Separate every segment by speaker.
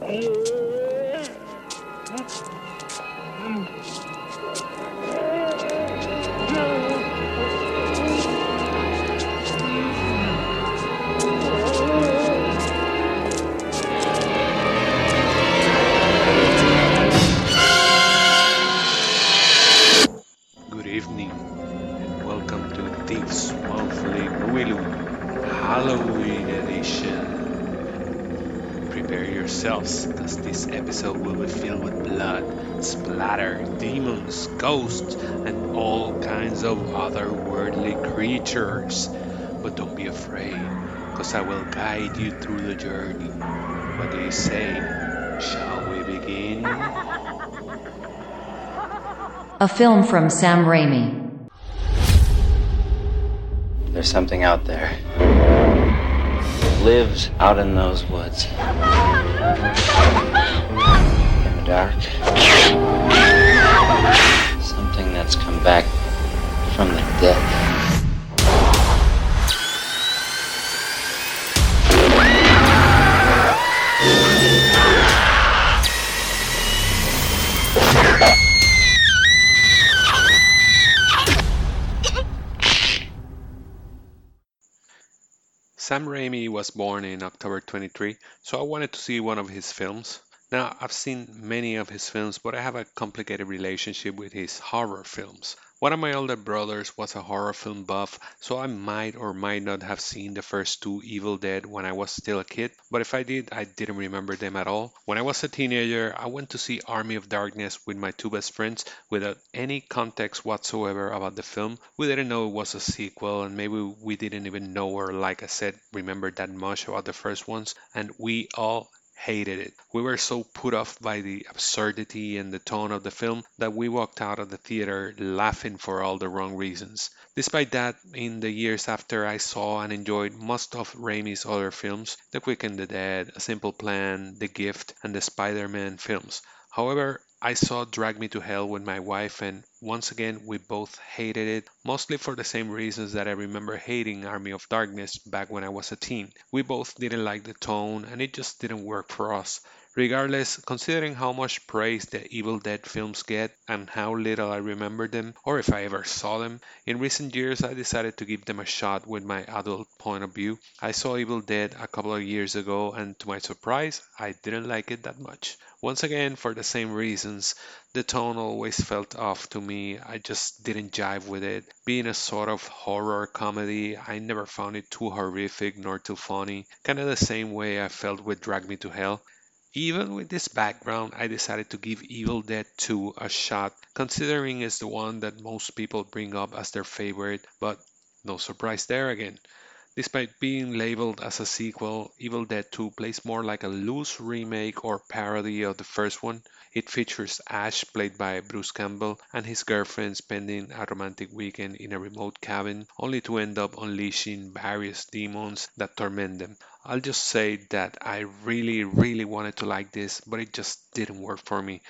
Speaker 1: Good because I will guide you through the journey. What do you say? Shall we begin?
Speaker 2: A film from Sam Raimi.
Speaker 3: There's something out there. It lives out in those woods. In the dark. Something that's come back from the dead.
Speaker 1: Sam Raimi was born in October 23, so I wanted to see one of his films. Now, I've seen many of his films, but I have a complicated relationship with his horror films. One of my older brothers was a horror film buff, so I might or might not have seen the first two Evil Dead when I was still a kid, but if I did, I didn't remember them at all. When I was a teenager, I went to see Army of Darkness with my two best friends without any context whatsoever about the film. We didn't know it was a sequel, and maybe we didn't even know or, like I said, remember that much about the first ones, and we all hated it. We were so put off by the absurdity and the tone of the film that we walked out of the theater laughing for all the wrong reasons. Despite that, in the years after I saw and enjoyed most of Raimi's other films, The Quick and the Dead, A Simple Plan, The Gift, and the Spider-Man films. However, I saw Drag Me to Hell with my wife, and once again, we both hated it, mostly for the same reasons that I remember hating Army of Darkness back when I was a teen. We both didn't like the tone, and it just didn't work for us. Regardless, considering how much praise the Evil Dead films get and how little I remember them, or if I ever saw them, in recent years I decided to give them a shot with my adult point of view. I saw Evil Dead a couple of years ago, and to my surprise, I didn't like it that much. Once again, for the same reasons, the tone always felt off to me. I just didn't jive with it. Being a sort of horror comedy, I never found it too horrific nor too funny. Kinda the same way I felt with Drag Me to Hell. Even with this background, I decided to give Evil Dead 2 a shot, considering it's the one that most people bring up as their favorite, but no surprise there again. Despite being labeled as a sequel, Evil Dead 2 plays more like a loose remake or parody of the first one. It features Ash, played by Bruce Campbell, and his girlfriend spending a romantic weekend in a remote cabin, only to end up unleashing various demons that torment them. I'll just say that I really, really wanted to like this, but it just didn't work for me.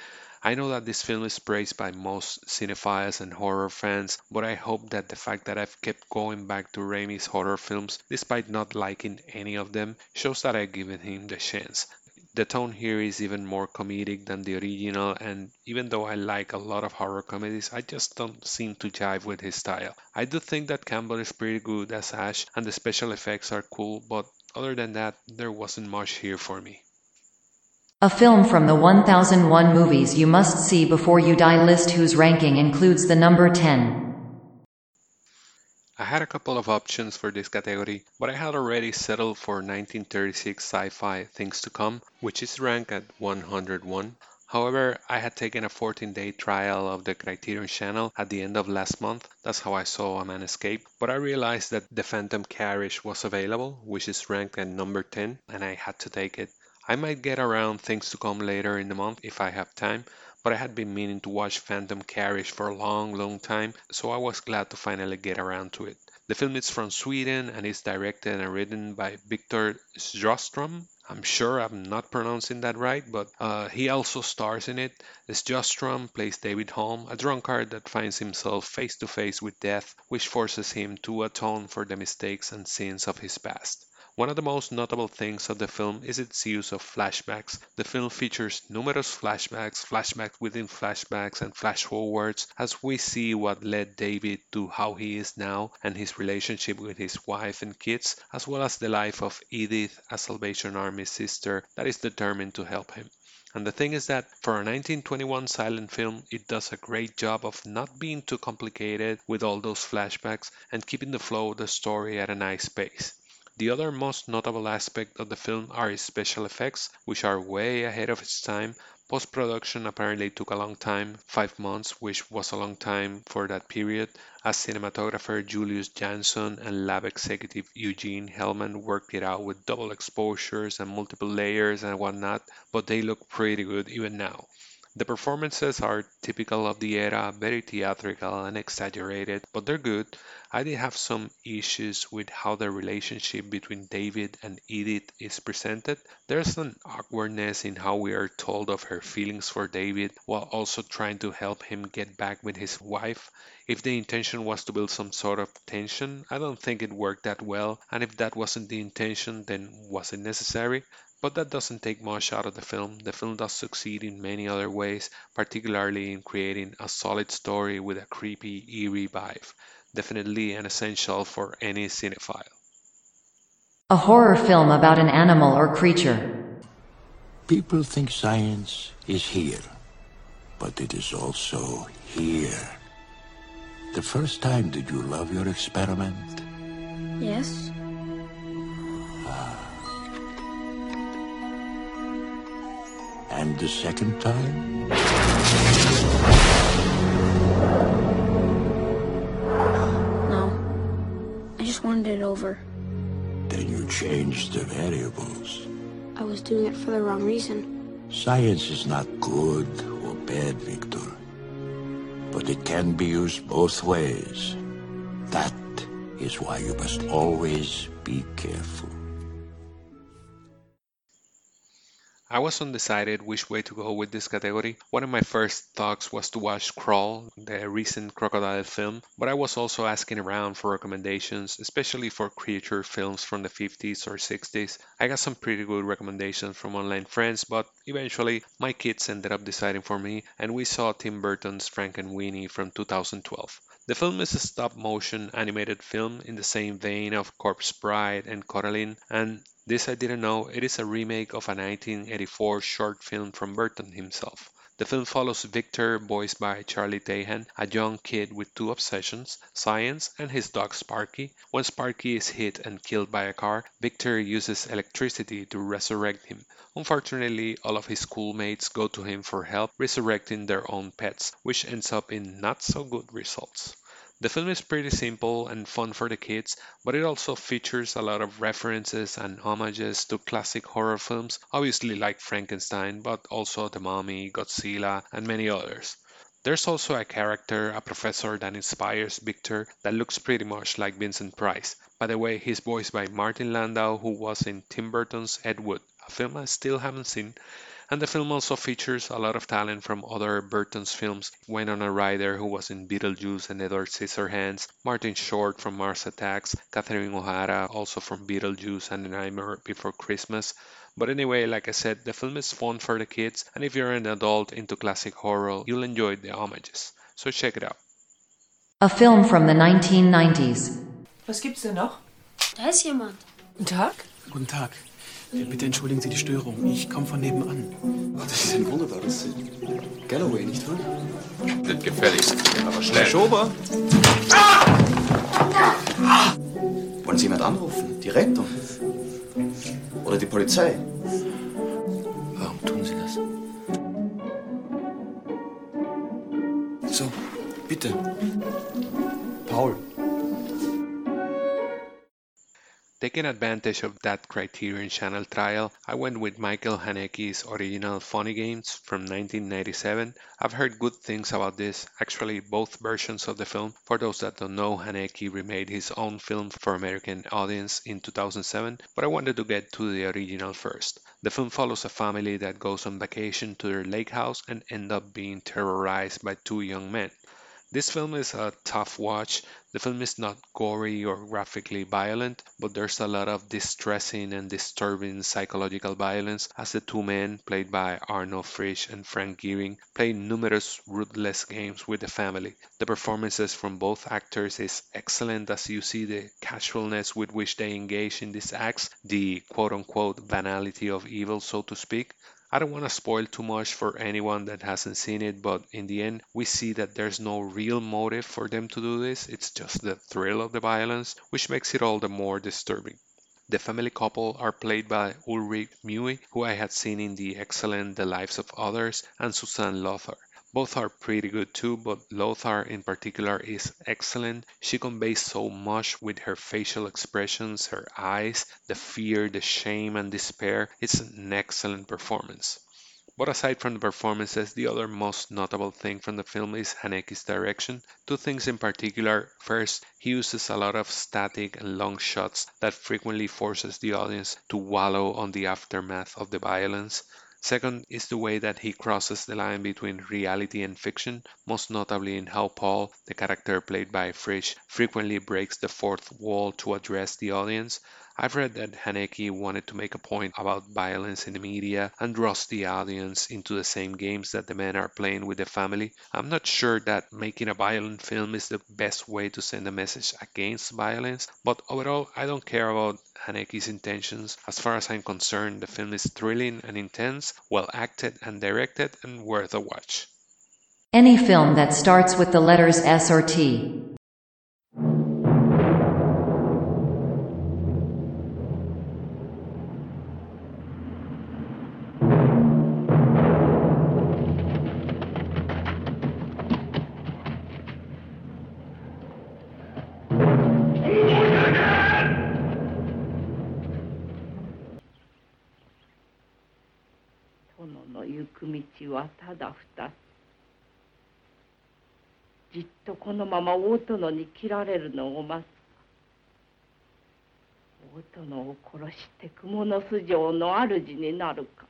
Speaker 1: I know that this film is praised by most cinephiles and horror fans, but I hope that the fact that I've kept going back to Raimi's horror films despite not liking any of them shows that I've given him the chance. The tone here is even more comedic than the original, and even though I like a lot of horror comedies, I just don't seem to jive with his style. I do think that Campbell is pretty good as Ash, and the special effects are cool, but other than that, there wasn't much here for me.
Speaker 2: A film from the 1001 movies you must see before you die list whose ranking includes the number 10.
Speaker 1: I had a couple of options for this category, but I had already settled for 1936 sci-fi Things to Come, which is ranked at 101. However, I had taken a 14-day trial of the Criterion channel at the end of last month. That's how I saw A Man Escape. But I realized that The Phantom Carriage was available, which is ranked at number 10, and I had to take it. I might get around things to come later in the month if I have time, but I had been meaning to watch Phantom Carriage for a long, long time, so I was glad to finally get around to it. The film is from Sweden and is directed and written by Victor Sjöström. I'm sure I'm not pronouncing that right, but uh, he also stars in it. Sjöström plays David Holm, a drunkard that finds himself face to face with death, which forces him to atone for the mistakes and sins of his past. One of the most notable things of the film is its use of flashbacks. The film features numerous flashbacks, flashbacks within flashbacks, and flash forwards as we see what led David to how he is now and his relationship with his wife and kids, as well as the life of Edith, a Salvation Army sister that is determined to help him. And the thing is that for a 1921 silent film, it does a great job of not being too complicated with all those flashbacks and keeping the flow of the story at a nice pace. The other most notable aspect of the film are its special effects, which are way ahead of its time. Post production apparently took a long time, five months, which was a long time for that period, as cinematographer Julius Jaenzon and lab executive Eugene Hellman worked it out with double exposures and multiple layers and whatnot, but they look pretty good even now. The performances are typical of the era, very theatrical and exaggerated, but they're good. I did have some issues with how the relationship between David and Edith is presented. There's an awkwardness in how we are told of her feelings for David while also trying to help him get back with his wife. If the intention was to build some sort of tension, I don't think it worked that well, and if that wasn't the intention, then was it necessary? But that doesn't take much out of the film. The film does succeed in many other ways, particularly in creating a solid story with a creepy, eerie vibe definitely an essential for any cinephile.
Speaker 2: A horror film about an animal or creature.
Speaker 4: People think science is here, but it is also here. The first time did you love your experiment?
Speaker 5: Yes. Ah.
Speaker 4: And the second time? No.
Speaker 5: I just wanted it over.
Speaker 4: Then you changed the variables.
Speaker 5: I was doing it for the wrong reason.
Speaker 4: Science is not good or bad, Victor. But it can be used both ways. That is why you must always be careful.
Speaker 1: I was undecided which way to go with this category. One of my first thoughts was to watch Crawl, the recent crocodile film, but I was also asking around for recommendations, especially for creature films from the 50s or 60s. I got some pretty good recommendations from online friends, but eventually my kids ended up deciding for me, and we saw Tim Burton's Frankenweenie from 2012. The film is a stop motion animated film in the same vein of Corpse Bride and Coraline, and this I didn't know, it is a remake of a 1984 short film from Burton himself. The film follows Victor, voiced by Charlie Tahan, a young kid with two obsessions, science and his dog Sparky. When Sparky is hit and killed by a car, Victor uses electricity to resurrect him. Unfortunately, all of his schoolmates go to him for help resurrecting their own pets, which ends up in not so good results. The film is pretty simple and fun for the kids, but it also features a lot of references and homages to classic horror films, obviously like Frankenstein, but also The Mummy, Godzilla, and many others. There's also a character, a professor that inspires Victor that looks pretty much like Vincent Price. By the way, he's voiced by Martin Landau, who was in Tim Burton's Ed Wood, a film I still haven't seen, and the film also features a lot of talent from other Burton's films. Winona Ryder, who was in Beetlejuice and Edward Scissorhands, Martin Short from Mars Attacks, Catherine O'Hara, also from Beetlejuice and The Nightmare Before Christmas. But anyway, like I said, the film is fun for the kids, and if you're an adult into classic horror, you'll enjoy the homages. So check it out.
Speaker 2: A film from the 1990s.
Speaker 6: Was gibt's denn noch?
Speaker 5: Da ist jemand.
Speaker 6: Guten Tag.
Speaker 7: Guten Tag. Bitte entschuldigen Sie die Störung. Ich komme von nebenan.
Speaker 8: Das ist ein wunderbares Galloway, nicht wahr?
Speaker 9: Nicht gefälligst, aber schnell.
Speaker 8: Herr Schober! Wollen Sie jemand anrufen? Die Rettung? Oder die Polizei?
Speaker 7: Warum tun Sie das? So, bitte.
Speaker 1: Taking advantage of that Criterion Channel trial, I went with Michael Haneke's original Funny Games from 1997. I've heard good things about this, actually both versions of the film. For those that don't know, Haneke remade his own film for American audience in 2007, but I wanted to get to the original first. The film follows a family that goes on vacation to their lake house and end up being terrorized by two young men. This film is a tough watch. The film is not gory or graphically violent, but there's a lot of distressing and disturbing psychological violence as the two men, played by Arno Frisch and Frank Giering, play numerous ruthless games with the family. The performances from both actors is excellent as you see the casualness with which they engage in these acts, the quote unquote banality of evil, so to speak. I don't want to spoil too much for anyone that hasn't seen it, but in the end, we see that there's no real motive for them to do this. It's just the thrill of the violence, which makes it all the more disturbing. The family couple are played by Ulrich Mühe, who I had seen in the excellent The Lives of Others, and Susanne Lothar. Both are pretty good too, but Lothar in particular is excellent. She conveys so much with her facial expressions, her eyes, the fear, the shame, and despair. It's an excellent performance. But aside from the performances, the other most notable thing from the film is Haneke's direction. Two things in particular. First, he uses a lot of static and long shots that frequently forces the audience to wallow on the aftermath of the violence. Second is the way that he crosses the line between reality and fiction, most notably in how Paul, the character played by Frisch, frequently breaks the fourth wall to address the audience. I've read that Haneke wanted to make a point about violence in the media and draws the audience into the same games that the men are playing with the family. I'm not sure that making a violent film is the best way to send a message against violence, but overall, I don't care about Haneke's intentions. As far as I'm concerned, the film is thrilling and intense, well acted and directed, and worth a watch.
Speaker 2: Any film that starts with the letters S or T.
Speaker 10: はただ二つ。じっとこのまま大殿に切られるのを待つ。か大殿を殺して雲の巣城の主になるか。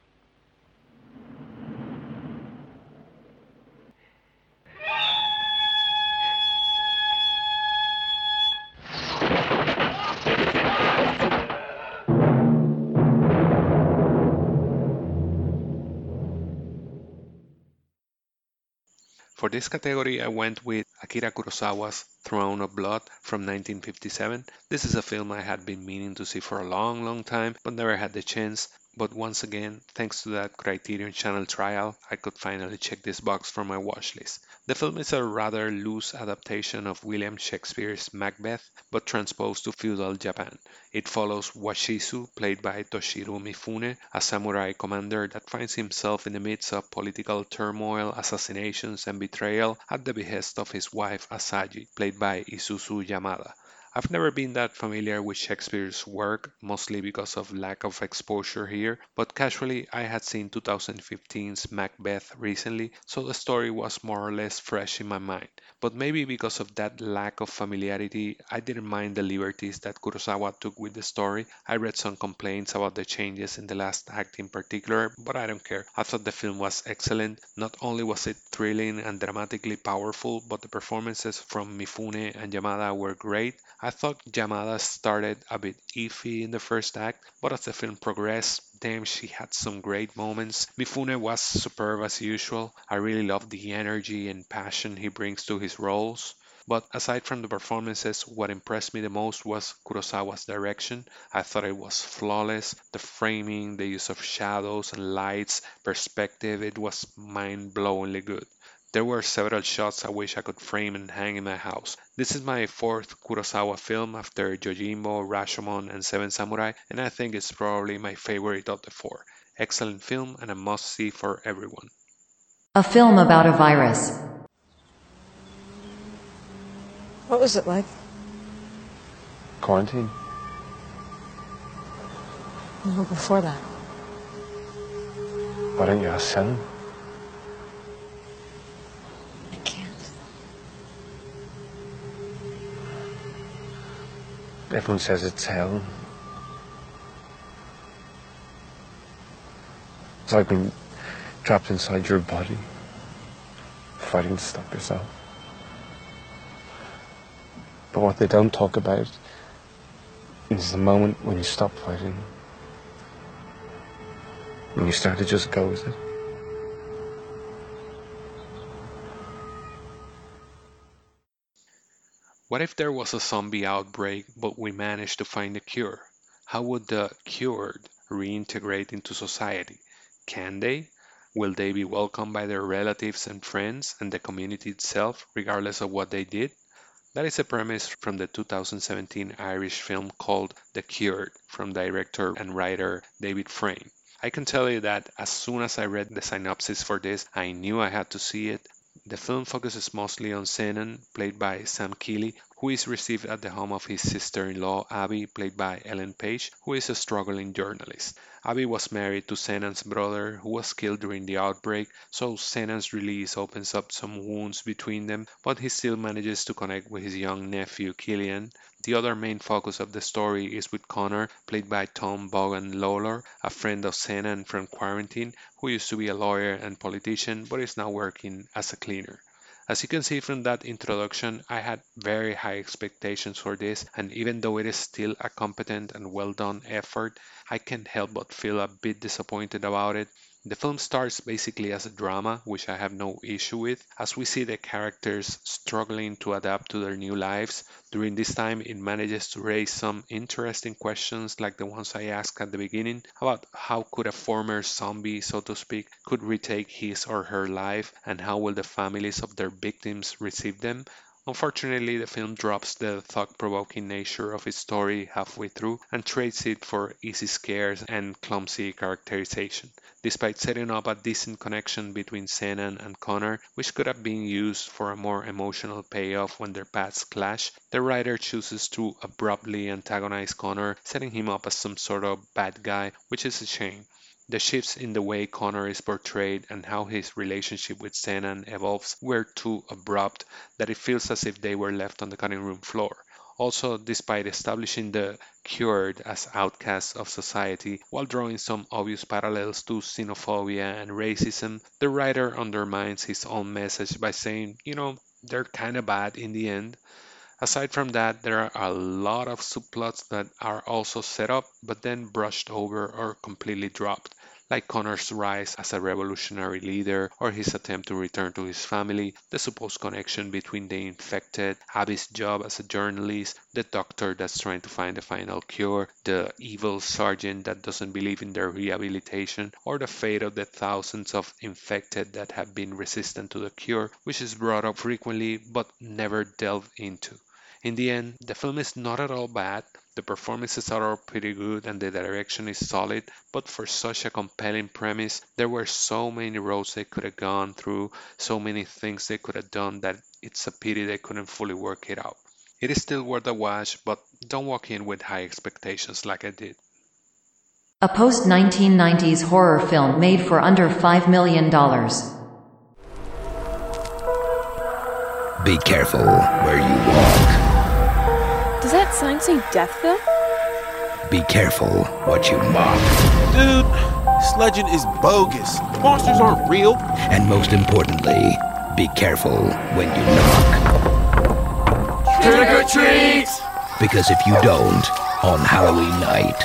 Speaker 1: This category, I went with Akira Kurosawa's Throne of Blood from 1957. This is a film I had been meaning to see for a long, long time, but never had the chance. But once again, thanks to that Criterion Channel trial, I could finally check this box from my watch list. The film is a rather loose adaptation of William Shakespeare's Macbeth, but transposed to feudal Japan. It follows Washizu, played by Toshiro Mifune, a samurai commander that finds himself in the midst of political turmoil, assassinations, and betrayal at the behest of his wife Asaji, played by Isuzu Yamada. I've never been that familiar with Shakespeare's work, mostly because of lack of exposure here, but casually I had seen 2015's Macbeth recently, so the story was more or less fresh in my mind. But maybe because of that lack of familiarity, I didn't mind the liberties that Kurosawa took with the story. I read some complaints about the changes in the last act in particular, but I don't care. I thought the film was excellent. Not only was it thrilling and dramatically powerful, but the performances from Mifune and Yamada were great. I thought Yamada started a bit iffy in the first act, but as the film progressed, damn, she had some great moments. Mifune was superb as usual. I really loved the energy and passion he brings to his roles. But aside from the performances, what impressed me the most was Kurosawa's direction. I thought it was flawless. The framing, the use of shadows and lights, perspective, it was mind blowingly good. There were several shots I wish I could frame and hang in my house. This is my fourth Kurosawa film after Yojimbo, Rashomon, and Seven Samurai, and I think it's probably my favorite of the four. Excellent film and a must see for everyone.
Speaker 2: A film about a virus.
Speaker 11: What was it like?
Speaker 12: Quarantine.
Speaker 11: No, before that.
Speaker 12: Why don't you ask Sen? Everyone says it's hell. It's like being trapped inside your body, fighting to stop yourself. But what they don't talk about is the moment when you stop fighting. When you start to just go with it.
Speaker 1: What if there was a zombie outbreak, but we managed to find a cure? How would the cured reintegrate into society? Can they? Will they be welcomed by their relatives and friends and the community itself, regardless of what they did? That is a premise from the 2017 Irish film called The Cured from director and writer David Freyne. I can tell you that as soon as I read the synopsis for this, I knew I had to see it. The film focuses mostly on Senan, played by Sam Keeley, who is received at the home of his sister-in-law Abby, played by Ellen Page, who is a struggling journalist. Abby was married to Senan's brother, who was killed during the outbreak, so Senan's release opens up some wounds between them, but he still manages to connect with his young nephew Killian. The other main focus of the story is with Connor, played by Tom Vaughan Lawlor, a friend of Senan from quarantine, who used to be a lawyer and politician, but is now working as a cleaner. As you can see from that introduction, I had very high expectations for this, and even though it is still a competent and well done effort, I can't help but feel a bit disappointed about it. The film starts basically as a drama, which I have no issue with, as we see the characters struggling to adapt to their new lives. During this time, it manages to raise some interesting questions like the ones I asked at the beginning about how could a former zombie, so to speak, could retake his or her life and how will the families of their victims receive them. Unfortunately, the film drops the thought-provoking nature of its story halfway through and trades it for easy scares and clumsy characterization. Despite setting up a decent connection between Senan and Connor, which could have been used for a more emotional payoff when their paths clash, the writer chooses to abruptly antagonize Connor, setting him up as some sort of bad guy, which is a shame. The shifts in the way Connor is portrayed and how his relationship with Senan evolves were too abrupt that it feels as if they were left on the cutting room floor. Also, despite establishing the cured as outcasts of society while drawing some obvious parallels to xenophobia and racism, the writer undermines his own message by saying, you know, they're kind of bad in the end. Aside from that, there are a lot of subplots that are also set up but then brushed over or completely dropped like Connor's rise as a revolutionary leader or his attempt to return to his family, the supposed connection between the infected, Abby's job as a journalist, the doctor that's trying to find a final cure, the evil sergeant that doesn't believe in their rehabilitation, or the fate of the thousands of infected that have been resistant to the cure, which is brought up frequently but never delved into. In the end, the film is not at all bad, the performances are all pretty good and the direction is solid, but for such a compelling premise, there were so many roads they could have gone through, so many things they could have done that it's a pity they couldn't fully work it out. It is still worth a watch, but don't walk in with high expectations like I did.
Speaker 2: A post 1990s horror film made for under $5 million.
Speaker 13: Be careful where you walk.
Speaker 11: Does that sign say Deathville?
Speaker 13: Be careful what you mock.
Speaker 14: Dude, this legend is bogus. Monsters aren't real.
Speaker 13: And most importantly, be careful when you knock.
Speaker 14: Trick or treat!
Speaker 13: Because if you don't, on Halloween night,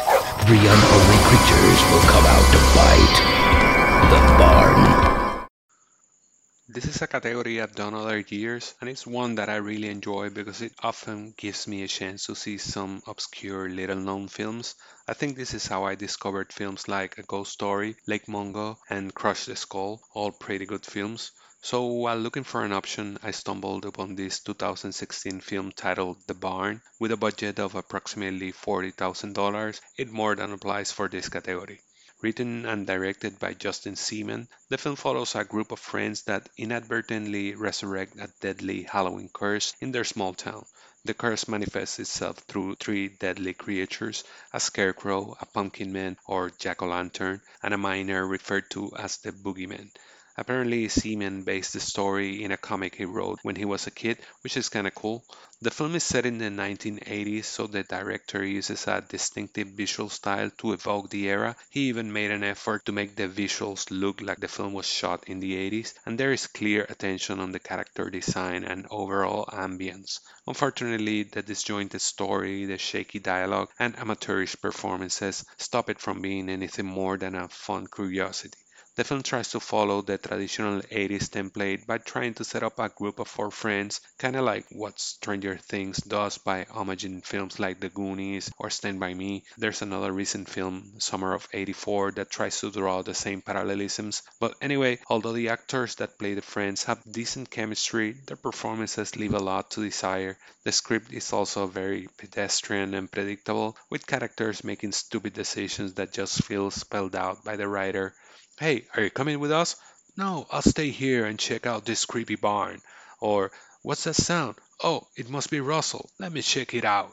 Speaker 13: three unholy creatures will come out to bite. The Barn.
Speaker 1: This is a category I've done other years, and it's one that I really enjoy because it often gives me a chance to see some obscure, little known films. I think this is how I discovered films like A Ghost Story, Lake Mungo, and Crush the Skull, all pretty good films. So while looking for an option, I stumbled upon this 2016 film titled The Barn. With a budget of approximately $40,000, it more than applies for this category. Written and directed by Justin Seaman, the film follows a group of friends that inadvertently resurrect a deadly Halloween curse in their small town. The curse manifests itself through three deadly creatures a scarecrow, a pumpkin man or jack o' lantern, and a miner referred to as the boogeyman. Apparently, Seaman based the story in a comic he wrote when he was a kid, which is kind of cool. The film is set in the 1980s, so the director uses a distinctive visual style to evoke the era. He even made an effort to make the visuals look like the film was shot in the 80s, and there is clear attention on the character design and overall ambience. Unfortunately, the disjointed story, the shaky dialogue, and amateurish performances stop it from being anything more than a fun curiosity. The film tries to follow the traditional 80s template by trying to set up a group of four friends, kind of like what Stranger Things does by homaging films like The Goonies or Stand By Me. There's another recent film, Summer of 84, that tries to draw the same parallelisms. But anyway, although the actors that play the friends have decent chemistry, their performances leave a lot to desire. The script is also very pedestrian and predictable, with characters making stupid decisions that just feel spelled out by the writer. Hey, are you coming with us? No, I'll stay here and check out this creepy barn. Or, what's that sound? Oh, it must be Russell. Let me check it out.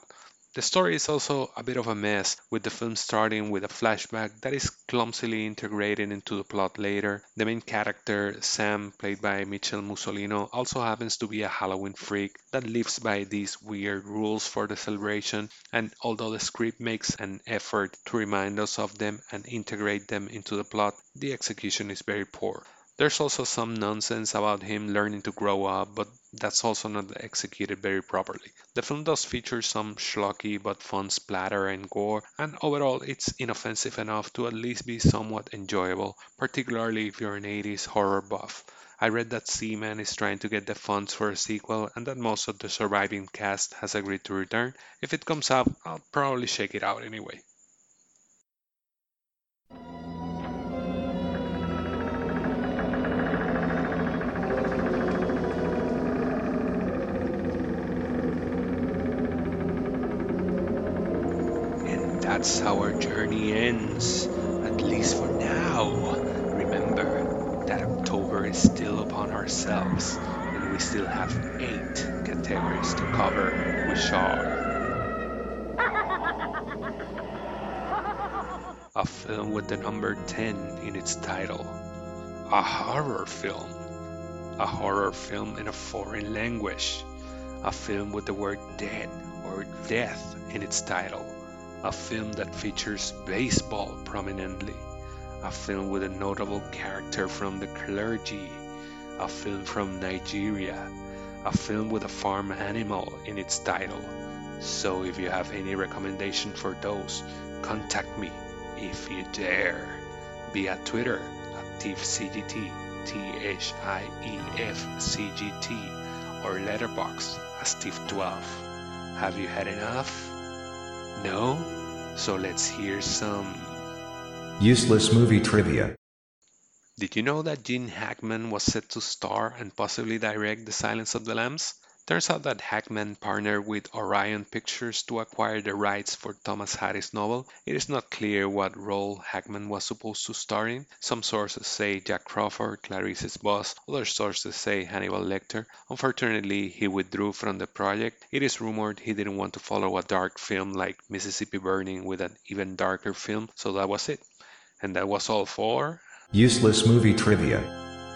Speaker 1: The story is also a bit of a mess, with the film starting with a flashback that is clumsily integrated into the plot later. The main character, Sam, played by Mitchell Musolino, also happens to be a Halloween freak that lives by these weird rules for the celebration, and although the script makes an effort to remind us of them and integrate them into the plot, the execution is very poor. There's also some nonsense about him learning to grow up, but that's also not executed very properly. The film does feature some schlocky but fun splatter and gore, and overall it's inoffensive enough to at least be somewhat enjoyable, particularly if you're an 80s horror buff. I read that Seaman is trying to get the funds for a sequel and that most of the surviving cast has agreed to return. If it comes out, I'll probably check it out anyway. That's how our journey ends, at least for now. Remember that October is still upon ourselves, and we still have eight categories to cover, which are a film with the number 10 in its title, a horror film, a horror film in a foreign language, a film with the word dead or death in its title a film that features baseball prominently, a film with a notable character from the clergy, a film from Nigeria, a film with a farm animal in its title. So if you have any recommendation for those, contact me if you dare. At Twitter at ThiefCGT, T-H-I-E-F-C-G-T, or Letterboxd as Thief12. Have you had enough? No? So let's hear some
Speaker 15: useless movie trivia.
Speaker 1: Did you know that Gene Hackman was set to star and possibly direct The Silence of the Lambs? Turns out that Hackman partnered with Orion Pictures to acquire the rights for Thomas Harris' novel. It is not clear what role Hackman was supposed to star in. Some sources say Jack Crawford, Clarice's boss, other sources say Hannibal Lecter. Unfortunately, he withdrew from the project. It is rumored he didn't want to follow a dark film like Mississippi Burning with an even darker film, so that was it. And that was all for
Speaker 15: useless movie trivia.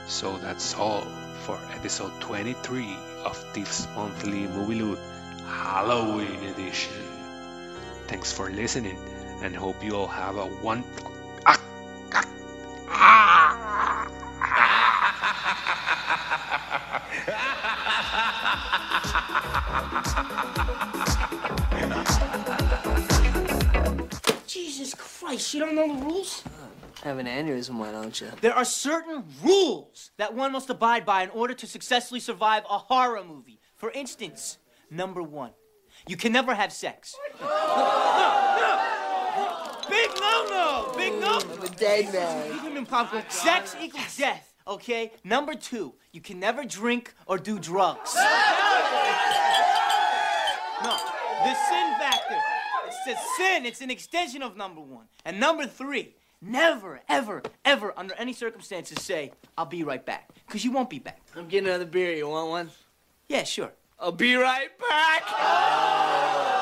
Speaker 1: So that's all for episode 23 of this Monthly Movie Loot Halloween edition. Thanks for listening and hope you all have a one.
Speaker 16: Don't
Speaker 17: you?
Speaker 16: There are certain rules that one must abide by in order to successfully survive a horror movie. For instance, number one, you can never have sex. no, no. Big no-no! Big no!
Speaker 17: Mm, I'm a dead man.
Speaker 16: Sex equals death, okay? Number two, you can never drink or do drugs. No, the sin factor. It's a sin. It's an extension of number one. And number three, Never, ever, ever, under any circumstances, say, I'll be right back. Because you won't be back.
Speaker 17: I'm getting another beer. You want one?
Speaker 16: Yeah, sure.
Speaker 17: I'll be right back.